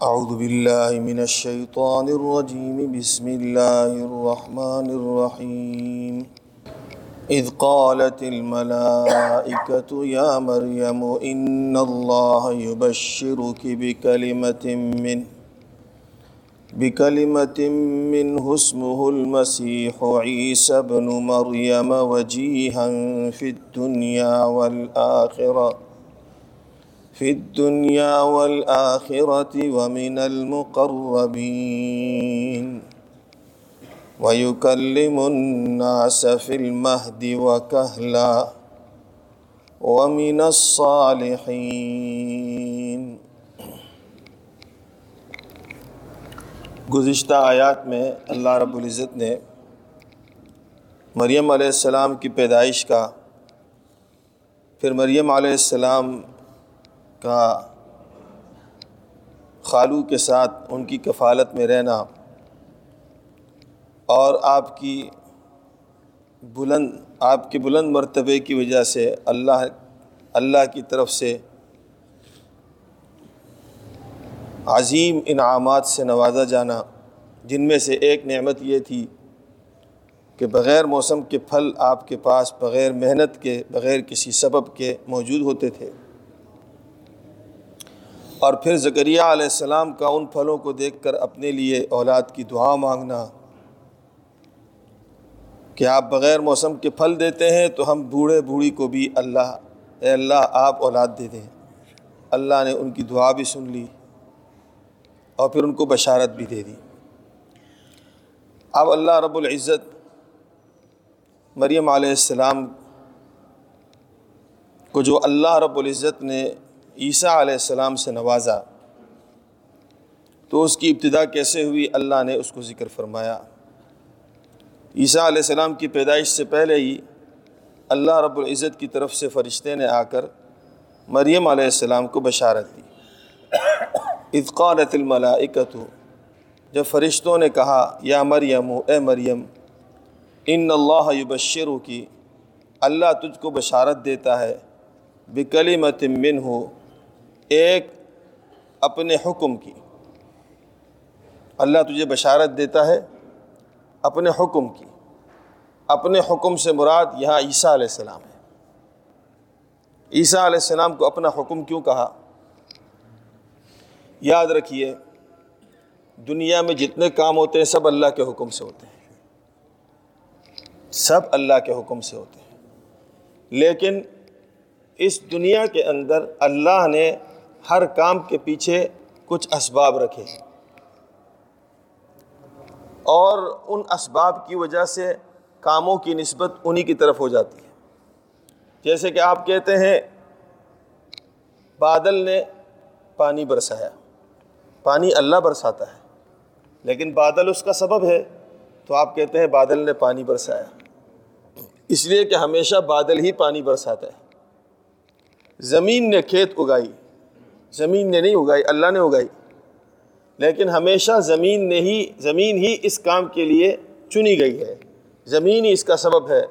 أعوذ بالله من الشيطان الرجيم. بسم الله الرحمن الرحيم. إذ قالت الملائكة، يا مريم، إن الله يبشرك بكلمة منه بكلمة منه اسمه المسيح عيسى بن مريم، وجيها في الدنيا والآخرة. في الدنيا والآخرة ومن المقربين ويكلم الناس في المهد وكهلا ومن الصالحين گزشتہ آیات میں اللہ رب العزت نے مریم علیہ السلام کی پیدائش کا، پھر مریم علیہ السلام کا خالو کے ساتھ ان کی کفالت میں رہنا اور آپ کی بلند، آپ کے بلند مرتبے کی وجہ سے اللہ اللہ کی طرف سے عظیم انعامات سے نوازا جانا، جن میں سے ایک نعمت یہ تھی کہ بغیر موسم کے پھل آپ کے پاس، بغیر محنت کے، بغیر کسی سبب کے موجود ہوتے تھے۔ اور پھر ذکریہ علیہ السلام کا ان پھلوں کو دیکھ کر اپنے لیے اولاد کی دعا مانگنا۔ کہ آپ بغیر موسم کے پھل دیتے ہیں تو ہم بوڑھے بوڑھی کو بھی اللہ، اے اللہ، آپ اولاد دے دیں۔ اللہ نے ان کی دعا بھی سن لی اور پھر ان کو بشارت بھی دے دی۔ اب اللہ رب العزت مریم علیہ السلام کو جو اللہ رب العزت نے عیسیٰ علیہ السلام سے نوازا، تو اس کی ابتدا کیسے ہوئی؟ اللہ نے اس کو ذکر فرمایا۔ عیسیٰ علیہ السلام کی پیدائش سے پہلے ہی اللہ رب العزت کی طرف سے فرشتے نے آ کر مریم علیہ السلام کو بشارت دی۔ اطقالت الملائکت جب فرشتوں نے کہا، یا مریم، اے مریم، ان اللہ یبشر کی اللہ تجھ کو بشارت دیتا ہے بکلی من ہو ایک اپنے حکم کی۔ اللہ تجھے بشارت دیتا ہے اپنے حکم کی۔ اپنے حکم سے مراد یہاں عیسیٰ علیہ السلام ہے۔ عیسیٰ علیہ السلام کو اپنا حکم کیوں کہا؟ یاد رکھیے، دنیا میں جتنے کام ہوتے ہیں، سب اللہ کے حکم سے ہوتے ہیں۔ سب اللہ کے حکم سے ہوتے ہیں۔ لیکن اس دنیا کے اندر اللہ نے ہر کام کے پیچھے کچھ اسباب رکھے۔ اور ان اسباب کی وجہ سے کاموں کی نسبت انہی کی طرف ہو جاتی ہے۔ جیسے کہ آپ کہتے ہیں، بادل نے پانی برسایا۔ پانی اللہ برساتا ہے۔ لیکن بادل اس کا سبب ہے۔ تو آپ کہتے ہیں، بادل نے پانی برسایا۔ اس لیے کہ ہمیشہ بادل ہی پانی برساتا ہے۔ زمین نے کھیت اگائی۔ زمین نے نہیں اگائی، اللہ نے اگائی۔ لیکن ہمیشہ زمین نے ہی، زمین ہی اس کام کے لیے چنی گئی ہے۔ زمین ہی اس کا سبب ہے۔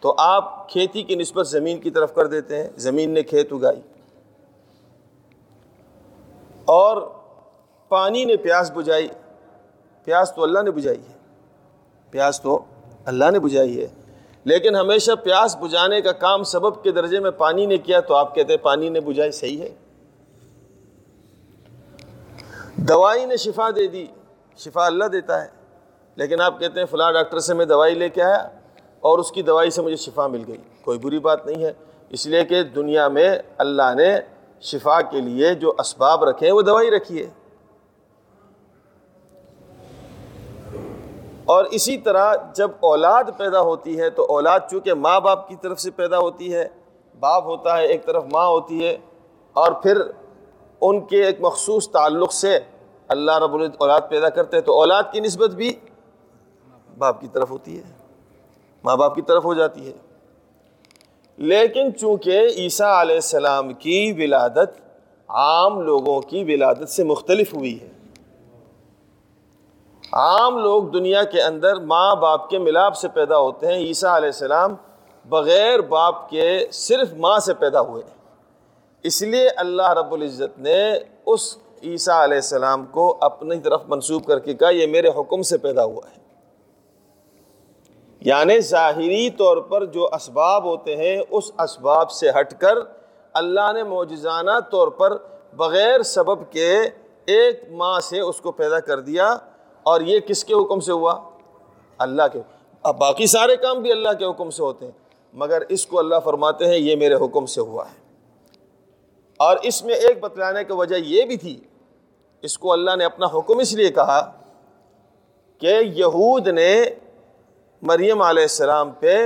تو آپ کھیتی کی نسبت زمین کی طرف کر دیتے ہیں۔ زمین نے کھیت اگائی۔ اور پانی نے پیاس بجھائی۔ پیاس تو اللہ نے بجھائی ہے۔ پیاس تو اللہ نے بجھائی ہے۔ لیکن ہمیشہ پیاس بجھانے کا کام سبب کے درجے میں پانی نے کیا تو آپ کہتے ہیں پانی نے بجھائی، صحیح ہے۔ دوائی نے شفا دے دی، شفا اللہ دیتا ہے۔ لیکن آپ کہتے ہیں فلاں ڈاکٹر سے میں دوائی لے کے آیا اور اس کی دوائی سے مجھے شفا مل گئی۔ کوئی بری بات نہیں ہے۔ اس لیے کہ دنیا میں اللہ نے شفا کے لیے جو اسباب رکھے ہیں وہ دوائی رکھی ہے۔ اور اسی طرح جب اولاد پیدا ہوتی ہے تو اولاد چونکہ ماں باپ کی طرف سے پیدا ہوتی ہے، باپ ہوتا ہے، ایک طرف ماں ہوتی ہے اور پھر ان کے ایک مخصوص تعلق سے اللہ رب العزت اولاد پیدا کرتے ہیں، تو اولاد کی نسبت بھی باپ کی طرف ہوتی ہے، ماں باپ کی طرف ہو جاتی ہے۔ لیکن چونکہ عیسیٰ علیہ السلام کی ولادت عام لوگوں کی ولادت سے مختلف ہوئی ہے، عام لوگ دنیا کے اندر ماں باپ کے ملاپ سے پیدا ہوتے ہیں، عیسیٰ علیہ السلام بغیر باپ کے صرف ماں سے پیدا ہوئے۔ اس لیے اللہ رب العزت نے اس عیسیٰ علیہ السلام کو اپنی طرف منسوب کر کے کہا، یہ میرے حکم سے پیدا ہوا ہے۔ یعنی ظاہری طور پر جو اسباب ہوتے ہیں، اس اسباب سے ہٹ کر اللہ نے موجزانہ طور پر بغیر سبب کے ایک ماں سے اس کو پیدا کر دیا۔ اور یہ کس کے حکم سے ہوا؟ اللہ کے۔ اب باقی سارے کام بھی اللہ کے حکم سے ہوتے ہیں، مگر اس کو اللہ فرماتے ہیں، یہ میرے حکم سے ہوا ہے۔ اور اس میں ایک بتلانے کی وجہ یہ بھی تھی، اس کو اللہ نے اپنا حکم اس لیے کہا کہ یہود نے مریم علیہ السلام پہ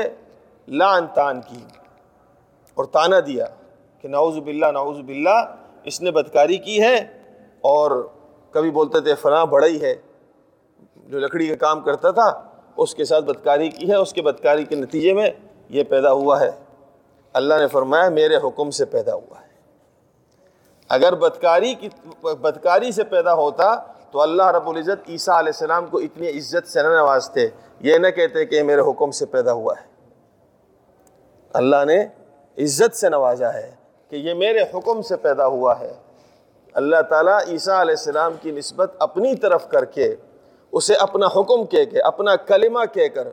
لان تان کی اور تانا دیا کہ نعوذ باللہ نعوذ باللہ، اس نے بدکاری کی ہے اور کبھی بولتے تھے فلاں بڑا ہے، جو لکڑی کا کام کرتا تھا، اس کے ساتھ بدکاری کی ہے، اس کے بدکاری کے نتیجے میں یہ پیدا ہوا ہے۔ اللہ نے فرمایا، میرے حکم سے پیدا ہوا ہے۔ اگر بدکاری کی بدکاری سے پیدا ہوتا تو اللہ رب العزت عیسیٰ علیہ السلام کو اتنی عزت سے نہ نوازتے، یہ نہ کہتے کہ میرے حکم سے پیدا ہوا ہے۔ اللہ نے عزت سے نوازا ہے کہ یہ میرے حکم سے پیدا ہوا ہے۔ اللہ تعالیٰ عیسیٰ علیہ السلام کی نسبت اپنی طرف کر کے، اسے اپنا حکم کہہ کے، اپنا کلمہ کہہ کر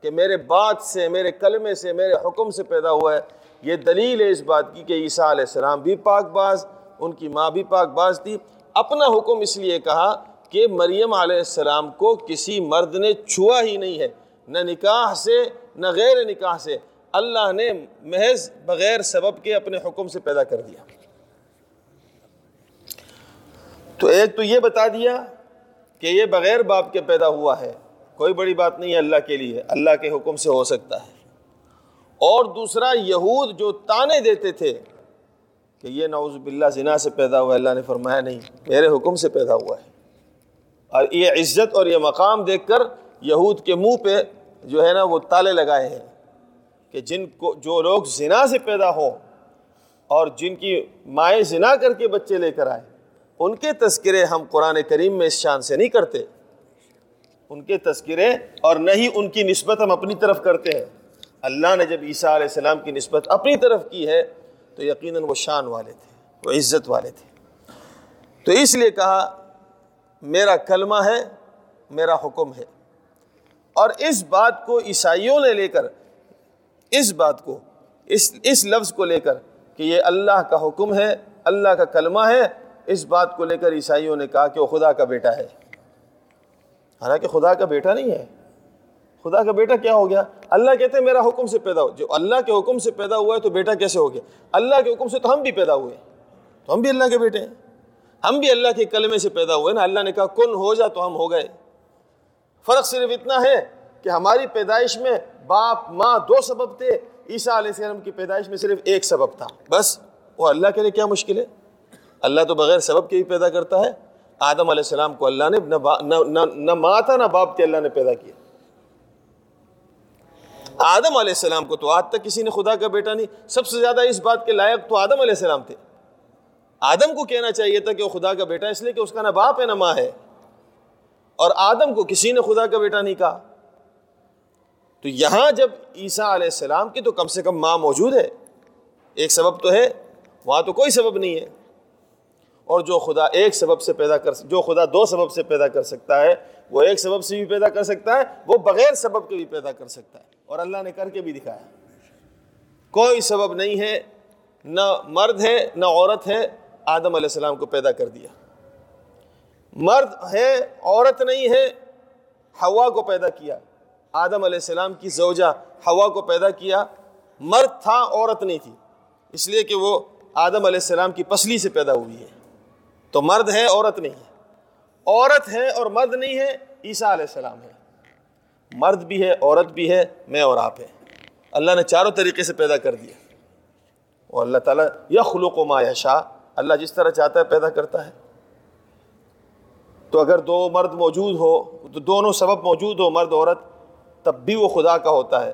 کہ میرے بات سے، میرے کلمے سے، میرے حکم سے پیدا ہوا ہے۔ یہ دلیل ہے اس بات کی کہ عیسیٰ علیہ السلام بھی پاک باز ان کی ماں بھی پاک باز تھی۔ اپنا حکم اس لیے کہا کہ مریم علیہ السلام کو کسی مرد نے چھوا ہی نہیں ہے، نہ نکاح سے، نہ غیر نکاح سے۔ اللہ نے محض بغیر سبب کے اپنے حکم سے پیدا کر دیا۔ تو ایک تو یہ بتا دیا کہ یہ بغیر باپ کے پیدا ہوا ہے۔ کوئی بڑی بات نہیں ہے، اللہ کے لیے، اللہ کے حکم سے ہو سکتا ہے۔ اور دوسرا، یہود جو تانے دیتے تھے کہ یہ نعوذ باللہ زنا سے پیدا ہوا ہے، اللہ نے فرمایا نہیں، میرے حکم سے پیدا ہوا ہے۔ اور یہ عزت اور یہ مقام دیکھ کر یہود کے منہ پہ جو ہے نا وہ تالے لگائے ہیں کہ جن کو، جو لوگ زنا سے پیدا ہوں اور جن کی مائیں زنا کر کے بچے لے کر آئے، ان کے تذکرے ہم قرآن کریم میں اس شان سے نہیں کرتے۔ ان کے تذکرے اور نہ ہی ان کی نسبت ہم اپنی طرف کرتے ہیں۔ اللہ نے جب عیسیٰ علیہ السلام کی نسبت اپنی طرف کی ہے تو یقیناً وہ شان والے تھے، وہ عزت والے تھے۔ تو اس لیے کہا، میرا کلمہ ہے، میرا حکم ہے۔ اور اس بات کو عیسائیوں نے لے کر، اس بات کو، اس اس لفظ کو لے کر کہ یہ اللہ کا حکم ہے، اللہ کا کلمہ ہے، اس بات کو لے کر عیسائیوں نے کہا کہ وہ خدا کا بیٹا ہے۔ حالانکہ خدا کا بیٹا نہیں ہے۔ خدا کا بیٹا کیا ہو گیا؟ اللہ کہتے ہیں میرا حکم سے پیدا ہو۔ جو اللہ کے حکم سے پیدا ہوا ہے تو بیٹا کیسے ہو گیا؟ اللہ کے حکم سے تو ہم بھی پیدا ہوئے۔ تو ہم بھی اللہ کے بیٹے ہیں۔ ہم بھی اللہ کے کلمے سے پیدا ہوئے نا۔ اللہ نے کہا، کن ہو جا تو ہم ہو گئے۔ فرق صرف اتنا ہے کہ ہماری پیدائش میں باپ، ماں دو سبب تھے۔ عیسیٰ علیہ السلام کی پیدائش میں صرف ایک سبب تھا۔ بس، وہ اللہ کے لیے کیا مشکل ہے؟ اللہ تو بغیر سبب کے بھی پیدا کرتا ہے۔ آدم علیہ السلام کو اللہ نے، نہ ماں تھا، نہ باپ تھے اللہ نے پیدا کیا۔ آدم علیہ السلام کو تو آج تک کسی نے خدا کا بیٹا نہیں۔ سب سے زیادہ اس بات کے لائق تو آدم علیہ السلام تھے۔ آدم کو کہنا چاہیے تھا کہ وہ خدا کا بیٹا اس لیے کہ اس کا نہ باپ ہے نہ ماں ہے۔ اور آدم کو کسی نے خدا کا بیٹا نہیں کہا۔ تو یہاں جب عیسیٰ علیہ السلام کی تو کم سے کم ماں موجود ہے۔ ایک سبب تو ہے، وہاں تو کوئی سبب نہیں ہے۔ اور جو خدا ایک سبب سے پیدا کر، جو خدا دو سبب سے پیدا کر سکتا ہے، وہ ایک سبب سے بھی پیدا کر سکتا ہے، وہ بغیر سبب کے بھی پیدا کر سکتا ہے۔ اور اللہ نے کر کے بھی دکھایا۔ کوئی سبب نہیں ہے، نہ مرد ہے، نہ عورت ہے، آدم علیہ السلام کو پیدا کر دیا۔ مرد ہے، عورت نہیں ہے ہوا کو پیدا کیا۔ آدم علیہ السلام کی زوجہ ہوا کو پیدا کیا۔ مرد تھا، عورت نہیں تھی۔ اس لیے کہ وہ آدم علیہ السلام کی پسلی سے پیدا ہوئی ہے۔ تو مرد ہے، عورت نہیں ہے۔ عورت ہے اور مرد نہیں ہے، عیسیٰ علیہ السلام ہے۔ مرد بھی ہے، عورت بھی ہے، میں اور آپ ہے اللہ نے چاروں طریقے سے پیدا کر دیا اور اللہ تعالیٰ یا خلوق و ما شاہ اللہ جس طرح چاہتا ہے پیدا کرتا ہے۔ تو اگر دو مرد موجود ہو، تو دونوں سبب موجود ہو، مرد عورت، تب بھی وہ خدا کا ہوتا ہے۔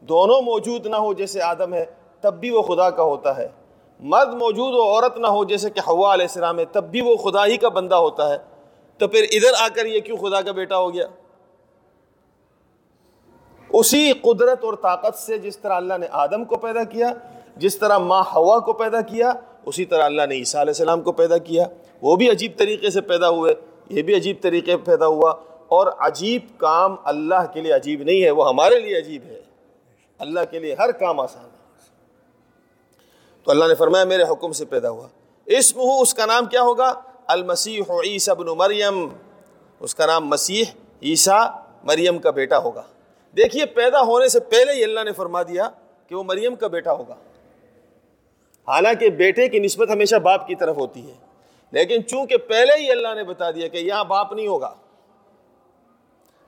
دونوں موجود نہ ہو جیسے آدم ہے، تب بھی وہ خدا کا ہوتا ہے۔ مرد موجود ہو، عورت نہ ہو جیسے کہ ہوا علیہ السلام ہے، تب بھی وہ خدا ہی کا بندہ ہوتا ہے۔ تو پھر ادھر آ کر یہ کیوں خدا کا بیٹا ہو گیا؟ اسی قدرت اور طاقت سے جس طرح اللہ نے آدم کو پیدا کیا، جس طرح ماں ہوا کو پیدا کیا، اسی طرح اللہ نے عیسیٰ علیہ السلام کو پیدا کیا۔ وہ بھی عجیب طریقے سے پیدا ہوئے، یہ بھی عجیب طریقے پیدا ہوا۔ اور عجیب کام اللہ کے لیے عجیب نہیں ہے، وہ ہمارے لیے عجیب ہے۔ اللہ کے لیے ہر کام آسان ہے۔ تو اللہ نے فرمایا، میرے حکم سے پیدا ہوا۔ اسم ہو، اس کا نام کیا ہوگا؟ المسیح عیسیٰ بن مریم۔ اس کا نام مسیح عیسیٰ مریم کا بیٹا ہوگا۔ دیکھیے، پیدا ہونے سے پہلے ہی اللہ نے فرما دیا کہ وہ مریم کا بیٹا ہوگا۔ حالانکہ بیٹے کی نسبت ہمیشہ باپ کی طرف ہوتی ہے۔ لیکن چونکہ پہلے ہی اللہ نے بتا دیا کہ یہاں باپ نہیں ہوگا،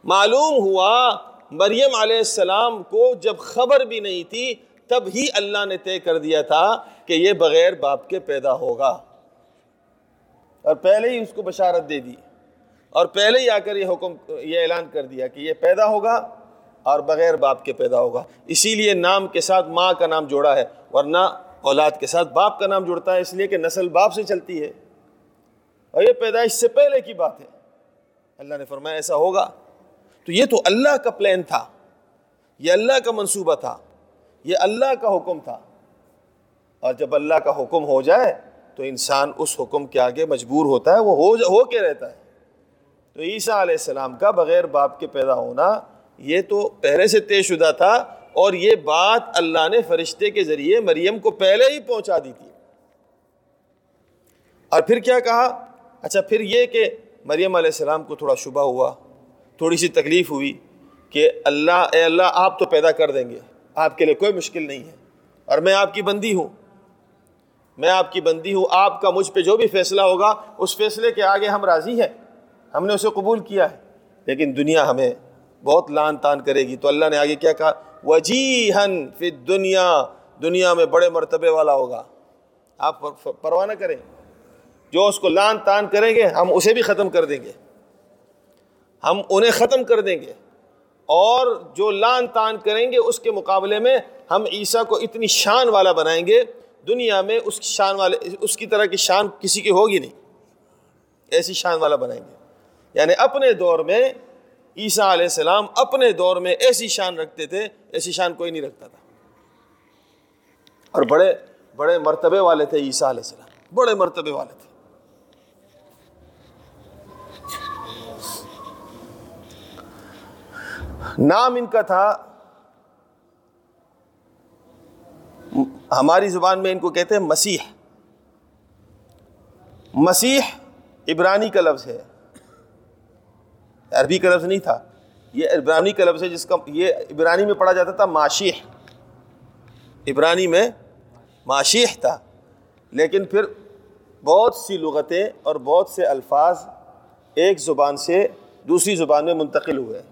معلوم ہوا مریم علیہ السلام کو جب خبر بھی نہیں تھی، تب ہی اللہ نے طے کر دیا تھا کہ یہ بغیر باپ کے پیدا ہوگا۔ اور پہلے ہی اس کو بشارت دے دی۔ اور پہلے ہی آ کر یہ حکم، یہ اعلان کر دیا کہ یہ پیدا ہوگا۔ اور بغیر باپ کے پیدا ہوگا۔ اسی لیے نام کے ساتھ ماں کا نام جوڑا ہے، ورنہ اولاد کے ساتھ باپ کا نام جڑتا ہے، اس لیے کہ نسل باپ سے چلتی ہے۔ اور یہ پیدائش سے پہلے کی بات ہے۔ اللہ نے فرمایا، ایسا ہوگا۔ تو یہ تو اللہ کا پلان تھا۔ یہ اللہ کا منصوبہ تھا۔ یہ اللہ کا حکم تھا۔ اور جب اللہ کا حکم ہو جائے، تو انسان اس حکم کے آگے مجبور ہوتا ہے، وہ ہو ہو کے رہتا ہے۔ تو عیسیٰ علیہ السلام کا بغیر باپ کے پیدا ہونا یہ تو پہلے سے طے شدہ تھا اور یہ بات اللہ نے فرشتے کے ذریعے مریم کو پہلے ہی پہنچا دی تھی۔ اور پھر کیا کہا؟ اچھا پھر یہ کہ مریم علیہ السلام کو تھوڑا شبہ ہوا، تھوڑی سی تکلیف ہوئی کہ اللہ، اے اللہ، آپ تو پیدا کر دیں گے، آپ کے لیے کوئی مشکل نہیں ہے، اور میں آپ کی بندی ہوں۔ میں آپ کی بندی ہوں، آپ کا مجھ پہ جو بھی فیصلہ ہوگا، اس فیصلے کے آگے ہم راضی ہیں، ہم نے اسے قبول کیا ہے، لیکن دنیا ہمیں بہت لان تان کرے گی تو اللہ نے آگے کیا کہا؟ وجیحن فی دنیا دنیا میں بڑے مرتبے والا ہوگا۔ آپ پرواہ نہ کریں۔ جو اس کو لان تان کریں گے، ہم اسے بھی ختم کر دیں گے۔ ہم انہیں ختم کر دیں گے۔ اور جو لان تان کریں گے، اس کے مقابلے میں ہم عیسیٰ کو اتنی شان والا بنائیں گے۔ دنیا میں اس کی شان والے اس کی طرح کی شان کسی کی ہوگی نہیں۔ ایسی شان والا بنائیں گے۔ یعنی اپنے دور میں عیسیٰ علیہ السلام اپنے دور میں ایسی شان رکھتے تھے ایسی شان کوئی نہیں رکھتا تھا۔ اور بڑے بڑے مرتبے والے تھے عیسیٰ علیہ السلام۔ بڑے مرتبے والے تھے۔ نام ان کا تھا۔ ہماری زبان میں ان کو کہتے ہیں مسیح۔ مسیح عبرانی کا لفظ ہے۔ عربی کا لفظ نہیں تھا۔ یہ عبرانی کا لفظ ہے جس کا یہ عبرانی میں پڑھا جاتا تھا معاشیح عبرانی میں معاشیح تھا۔ لیکن پھر بہت سی لغتیں اور بہت سے الفاظ ایک زبان سے دوسری زبان میں منتقل ہوئے۔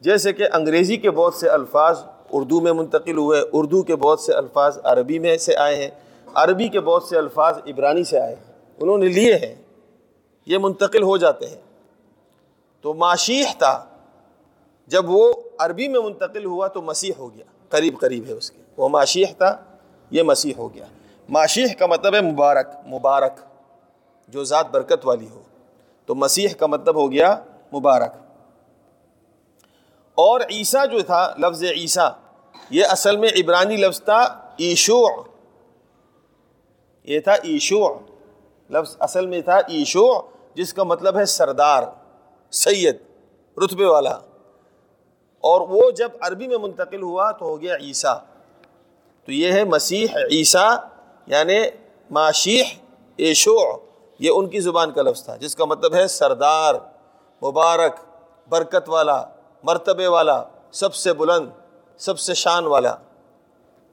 جیسے کہ انگریزی کے بہت سے الفاظ اردو میں منتقل ہوئے، اردو کے بہت سے الفاظ عربی میں سے آئے ہیں، عربی کے بہت سے الفاظ عبرانی سے آئے ہیں۔ انہوں نے لیے ہیں، یہ منتقل ہو جاتے ہیں۔ تو معاشیح تھا۔ جب وہ عربی میں منتقل ہوا تو مسیح ہو گیا، قریب قریب ہے اس کے۔ وہ معاشیح تھا، یہ مسیح ہو گیا۔ معاشیح کا مطلب ہے مبارک مبارک، جو ذات برکت والی ہو۔ تو مسیح کا مطلب ہو گیا مبارک۔ اور عیسیٰ جو تھا، لفظ عیسیٰ، یہ اصل میں عبرانی لفظ تھا ایشوع۔ یہ تھا ایشوع۔ لفظ اصل میں تھا ایشوع، جس کا مطلب ہے سردار۔ سید، رتبے والا۔ اور وہ جب عربی میں منتقل ہوا تو ہو گیا عیسیٰ۔ تو یہ ہے مسیح عیسیٰ یعنی معاشیح ایشوع۔ یہ ان کی زبان کا لفظ تھا، جس کا مطلب ہے سردار، مبارک، برکت والا، مرتبے والا، سب سے بلند، سب سے شان والا۔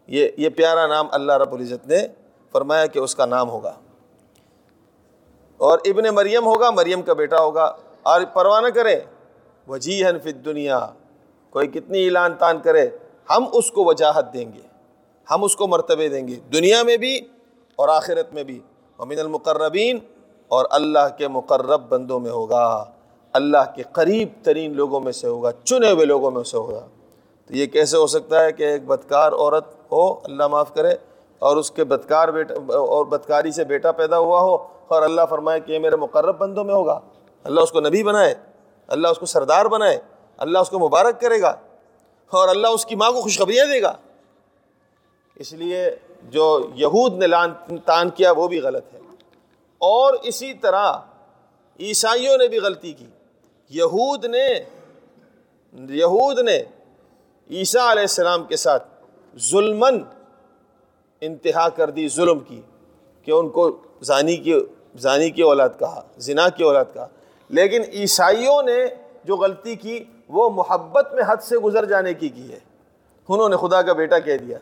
یہ یہ پیارا نام اللہ رب العزت نے فرمایا کہ اس کا نام ہوگا۔ اور ابن مریم ہوگا، مریم کا بیٹا ہوگا۔ اور پرواہ نہ کرے۔ وجی فی دنیا کوئی کتنی اعلان تان کرے، ہم اس کو وجاہت دیں گے، ہم اس کو مرتبے دیں گے، دنیا میں بھی اور آخرت میں بھی۔ امین المقربین، اور اللہ کے مقرب بندوں میں ہوگا، اللہ کے قریب ترین لوگوں میں سے ہوگا، چنے ہوئے لوگوں میں سے ہوگا۔ تو یہ کیسے ہو سکتا ہے کہ ایک بدکار عورت ہو، اللہ معاف کرے، اور اس کے بدکار بیٹا، اور بدکاری سے بیٹا پیدا ہوا ہو، اور اللہ فرمائے کہ یہ میرے مقرب بندوں میں ہوگا۔ اللہ اس کو نبی بنائے، اللہ اس کو سردار بنائے، اللہ اس کو مبارک کرے گا اور اللہ اس کی ماں کو خوشخبریاں دے گا۔ اس لیے جو یہود نے لان، تان کیا وہ بھی غلط ہے۔ اور اسی طرح عیسائیوں نے بھی غلطی کی۔ یہود نے یہود نے عیسیٰ علیہ السلام کے ساتھ ظلمن انتہا کر دی، ظلم کی کہ ان کو زانی کی زانی کی اولاد کہا، زنا کی اولاد کہا۔ لیکن عیسائیوں نے جو غلطی کی، وہ محبت میں حد سے گزر جانے کی کی ہے۔ انہوں نے خدا کا بیٹا کہہ دیا۔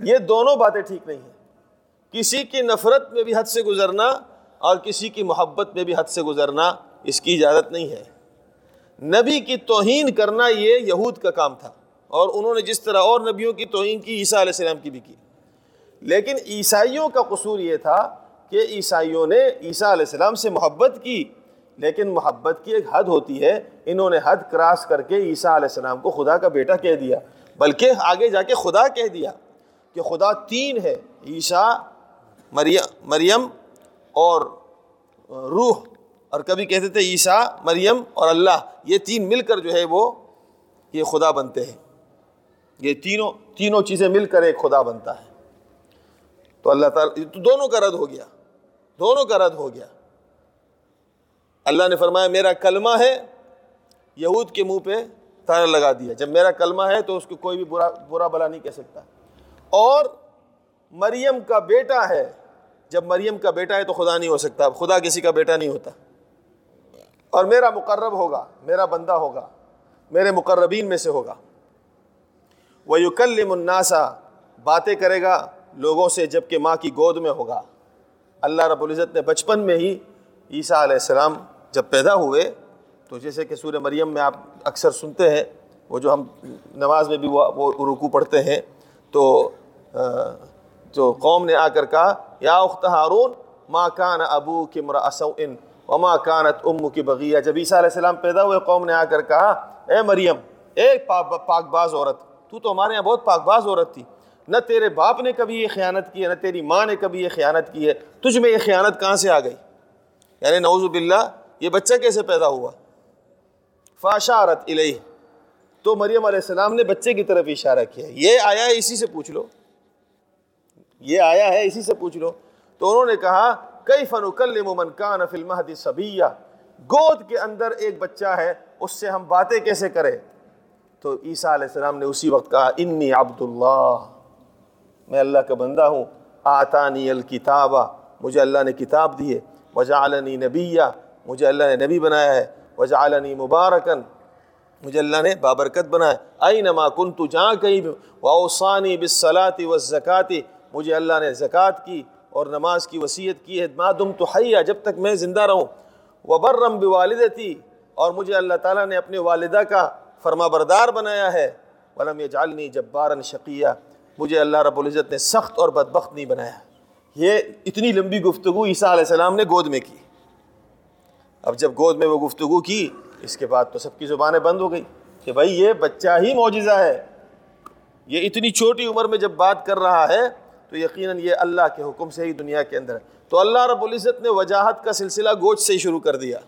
یہ دونوں باتیں ٹھیک نہیں ہیں۔ کسی کی نفرت میں بھی حد سے گزرنا اور کسی کی محبت میں بھی حد سے گزرنا اس کی اجازت نہیں ہے۔ نبی کی توہین کرنا یہ یہود کا کام تھا اور انہوں نے جس طرح اور نبیوں کی توہین کی، عیسیٰ علیہ السلام کی بھی کی۔ لیکن عیسائیوں کا قصور یہ تھا کہ عیسائیوں نے عیسیٰ علیہ السلام سے محبت کی۔ لیکن محبت کی ایک حد ہوتی ہے، انہوں نے حد کراس کر کے عیسیٰ علیہ السلام کو خدا کا بیٹا کہہ دیا۔ بلکہ آگے جا کے خدا کہہ دیا کہ خدا تین ہے، عیسیٰ، مریم مریم اور روح۔ اور کبھی کہتے تھے عیسیٰ، مریم اور اللہ۔ یہ تین مل کر جو ہے وہ یہ خدا بنتے ہیں۔ یہ تینوں تینوں چیزیں مل کر ایک خدا بنتا ہے۔ تو اللہ تعالیٰ تو دونوں کا رد ہو گیا۔ دونوں کا رد ہو گیا۔ اللہ نے فرمایا میرا کلمہ ہے، یہود کے منہ پہ تارا لگا دیا۔ جب میرا کلمہ ہے تو اس کو کوئی بھی برا برا بلا نہیں کہہ سکتا۔ اور مریم کا بیٹا ہے، جب مریم کا بیٹا ہے تو خدا نہیں ہو سکتا۔ خدا کسی کا بیٹا نہیں ہوتا۔ اور میرا مقرب ہوگا، میرا بندہ ہوگا، میرے مقربین میں سے ہوگا۔ وہ یوکل مناسا باتیں کرے گا لوگوں سے جبکہ ماں کی گود میں ہوگا۔ اللہ رب العزت نے بچپن میں ہی عیسیٰ علیہ السلام جب پیدا ہوئے، تو جیسے کہ سورہ مریم میں آپ اکثر سنتے ہیں، وہ جو ہم نماز میں بھی وہ رکو پڑھتے ہیں، تو جو قوم نے آ کر کہا، یا اخت ہارون ماں کان ابو کی مراسن و ماں کانت ام کی بغیہ۔ جب عیسیٰ علیہ السلام پیدا ہوئے، قوم نے آ کر کہا، اے مریم، اے پاک باز عورت، تو تو ہمارے یہاں بہت پاک باز عورت تھی۔ نہ تیرے باپ نے کبھی یہ خیانت کی ہے، نہ تیری ماں نے کبھی یہ خیانت کی ہے، تجھ میں یہ خیانت کہاں سے آ گئی؟ یعنی نعوذ باللہ یہ بچہ کیسے پیدا ہوا؟ فاشارت الیہ۔ تو مریم علیہ السلام نے بچے کی طرف اشارہ کیا۔ یہ آیا ہے اسی سے پوچھ لو۔ یہ آیا ہے اسی سے پوچھ لو۔ تو انہوں نے کہا کئی فن من کان فلم صبیہ۔ گود کے اندر ایک بچہ ہے، اس سے ہم باتیں کیسے کریں؟ تو عیسیٰ علیہ السلام نے اسی وقت کہا، انی عبداللہ۔ میں اللہ کا بندہ ہوں۔ آتانی الکتابہ۔ مجھے اللہ نے کتاب دی ہے۔ وجعلنی نبیہ۔ مجھے اللہ نے نبی بنایا ہے۔ وجعلنی مبارکن مجھے اللہ نے بابرکت بنایا۔ اینما کنت جہاں کہیں بھی۔ واوصانی بالصلاة والزکاة۔ مجھے اللہ نے زکوٰۃ کی اور نماز کی وصیت کی ہے۔ ما دم تو حیہ جب تک میں زندہ رہوں۔ وبرم بوالدتی۔ اور مجھے اللہ تعالیٰ نے اپنے والدہ کا فرما بردار بنایا ہے۔ ولم یجعلنی جبارا شقیہ مجھے اللہ رب العزت نے سخت اور بدبخت نہیں بنایا۔ یہ اتنی لمبی گفتگو عیسیٰ علیہ السلام نے گود میں کی۔ اب جب گود میں وہ گفتگو کی، اس کے بعد تو سب کی زبانیں بند ہو گئی کہ بھائی یہ بچہ ہی معجزہ ہے۔ یہ اتنی چھوٹی عمر میں جب بات کر رہا ہے، تو یقیناً یہ اللہ کے حکم سے ہی دنیا کے اندر ہے۔ تو اللہ رب العزت نے وجاہت کا سلسلہ گوشت سے ہی شروع کر دیا۔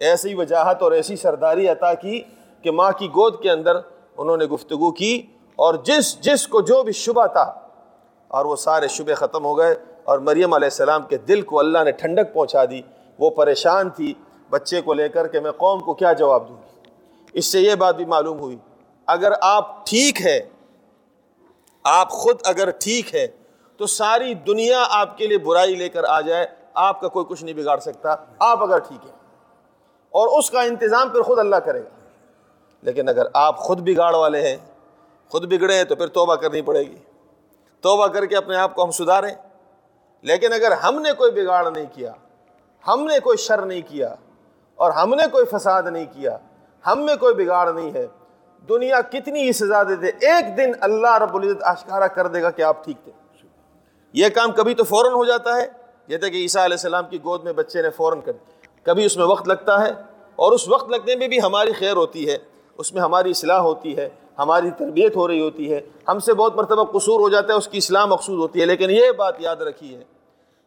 ایسی وجاہت اور ایسی سرداری عطا کی کہ ماں کی گود کے اندر انہوں نے گفتگو کی اور جس جس کو جو بھی شبہ تھا، اور وہ سارے شبے ختم ہو گئے اور مریم علیہ السلام کے دل کو اللہ نے ٹھنڈک پہنچا دی۔ وہ پریشان تھی بچے کو لے کر کہ میں قوم کو کیا جواب دوں گی؟ اس سے یہ بات بھی معلوم ہوئی۔ اگر آپ ٹھیک ہے آپ خود اگر ٹھیک ہے تو ساری دنیا آپ کے لیے برائی لے کر آ جائے، آپ کا کوئی کچھ نہیں بگاڑ سکتا۔ آپ اگر ٹھیک ہے اور اس کا انتظام پھر خود اللہ کرے گا۔ لیکن اگر آپ خود بگاڑ والے ہیں، خود بگڑے ہیں، تو پھر توبہ کرنی پڑے گی۔ توبہ کر کے اپنے آپ کو ہم سدھاریں۔ لیکن اگر ہم نے کوئی بگاڑ نہیں کیا ہم نے کوئی شر نہیں کیا اور ہم نے کوئی فساد نہیں کیا، ہم میں کوئی بگاڑ نہیں ہے۔ دنیا کتنی ہی سزا دے دے، ایک دن اللہ رب العزت آشکارا کر دے گا کہ آپ ٹھیک تھے۔ یہ کام کبھی تو فوراً ہو جاتا ہے، جیسے کہ عیسیٰ علیہ السلام کی گود میں بچے نے فوراً کر کبھی اس میں وقت لگتا ہے اور اس وقت لگنے میں بھی ہماری خیر ہوتی ہے، اس میں ہماری اصلاح ہوتی ہے، ہماری تربیت ہو رہی ہوتی ہے۔ ہم سے بہت مرتبہ قصور ہو جاتا ہے، اس کی اصلاح مقصود ہوتی ہے۔ لیکن یہ بات یاد رکھی ہے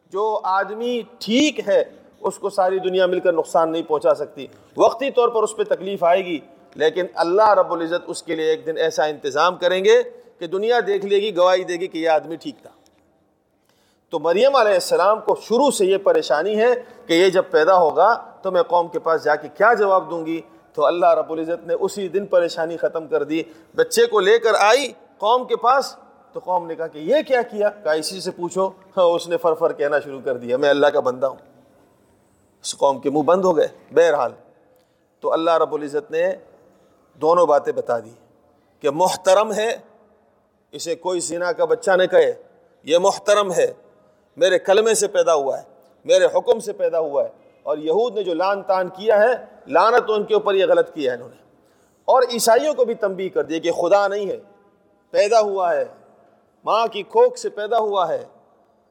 جو آدمی ٹھیک ہے اس کو ساری دنیا مل کر نقصان نہیں پہنچا سکتی۔ وقتی طور پر اس پہ تکلیف آئے گی، لیکن اللہ رب العزت اس کے لیے ایک دن ایسا انتظام کریں گے کہ دنیا دیکھ لے گی، گواہی دے گی کہ یہ آدمی ٹھیک تھا۔ تو مریم علیہ السلام کو شروع سے یہ پریشانی ہے کہ یہ جب پیدا ہوگا تو میں قوم کے پاس جا کے کیا جواب دوں گی؟ تو اللہ رب العزت نے اسی دن پریشانی ختم کر دی۔ بچے کو لے کر آئی قوم کے پاس، تو قوم نے کہا کہ یہ کیا کیا؟ کہا، اسی سے پوچھو۔ ہاں اس نے فر فر کہنا شروع کر دیا، میں اللہ کا بندہ ہوں۔ اس قوم کے منہ بند ہو گئے بہرحال۔ تو اللہ رب العزت نے دونوں باتیں بتا دی کہ محترم ہے، اسے کوئی زنا کا بچہ نہ کہے۔ یہ محترم ہے، میرے کلمے سے پیدا ہوا ہے، میرے حکم سے پیدا ہوا ہے۔ اور یہود نے جو لان تان کیا ہے، لانت ان کے اوپر یہ غلط کیا ہے انہوں نے۔ اور عیسائیوں کو بھی تنبیہ کر دیا کہ خدا نہیں ہے، پیدا ہوا ہے۔ ماں کی کھوک سے پیدا ہوا ہے۔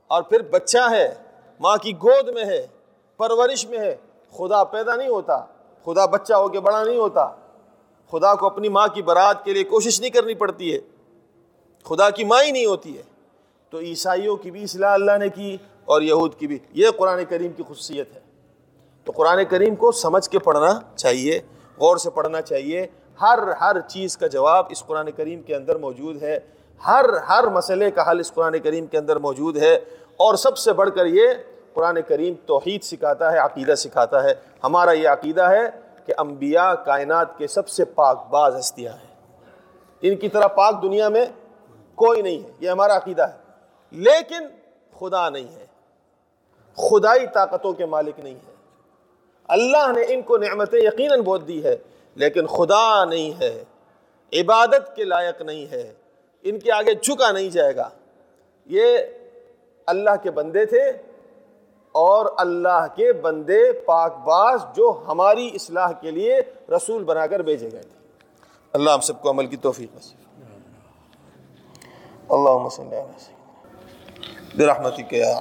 اور پھر بچہ ہے، ماں کی گود میں ہے۔ پرورش میں ہے۔ خدا پیدا نہیں ہوتا۔ خدا بچہ ہو کے بڑا نہیں ہوتا۔ خدا کو اپنی ماں کی برات کے لیے کوشش نہیں کرنی پڑتی ہے۔ خدا کی ماں ہی نہیں ہوتی ہے۔ تو عیسائیوں کی بھی اصلاح اللہ نے کی اور یہود کی بھی۔ یہ قرآن کریم کی خصوصیت ہے۔ تو قرآن کریم کو سمجھ کے پڑھنا چاہیے، غور سے پڑھنا چاہیے۔ ہر ہر چیز کا جواب اس قرآن کریم کے اندر موجود ہے۔ ہر ہر مسئلے کا حل اس قرآن کریم کے اندر موجود ہے۔ اور سب سے بڑھ کر یہ قرآن کریم توحید سکھاتا ہے، عقیدہ سکھاتا ہے۔ ہمارا یہ عقیدہ ہے کہ انبیاء کائنات کے سب سے پاک باز ہستیاں ہیں۔ ان کی طرح پاک دنیا میں کوئی نہیں ہے، یہ ہمارا عقیدہ ہے۔ لیکن خدا نہیں ہے۔ خدائی طاقتوں کے مالک نہیں ہے۔ اللہ نے ان کو نعمتیں یقیناً بہت دی ہے لیکن خدا نہیں ہے۔ عبادت کے لائق نہیں ہے۔ ان کے آگے جھکا نہیں جائے گا۔ یہ اللہ کے بندے تھے۔ اور اللہ کے بندے پاک باز جو ہماری اصلاح کے لیے رسول بنا کر بھیجے گئے تھے۔ اللہ ہم سب کو عمل کی توفیق اللہ برحمتک یا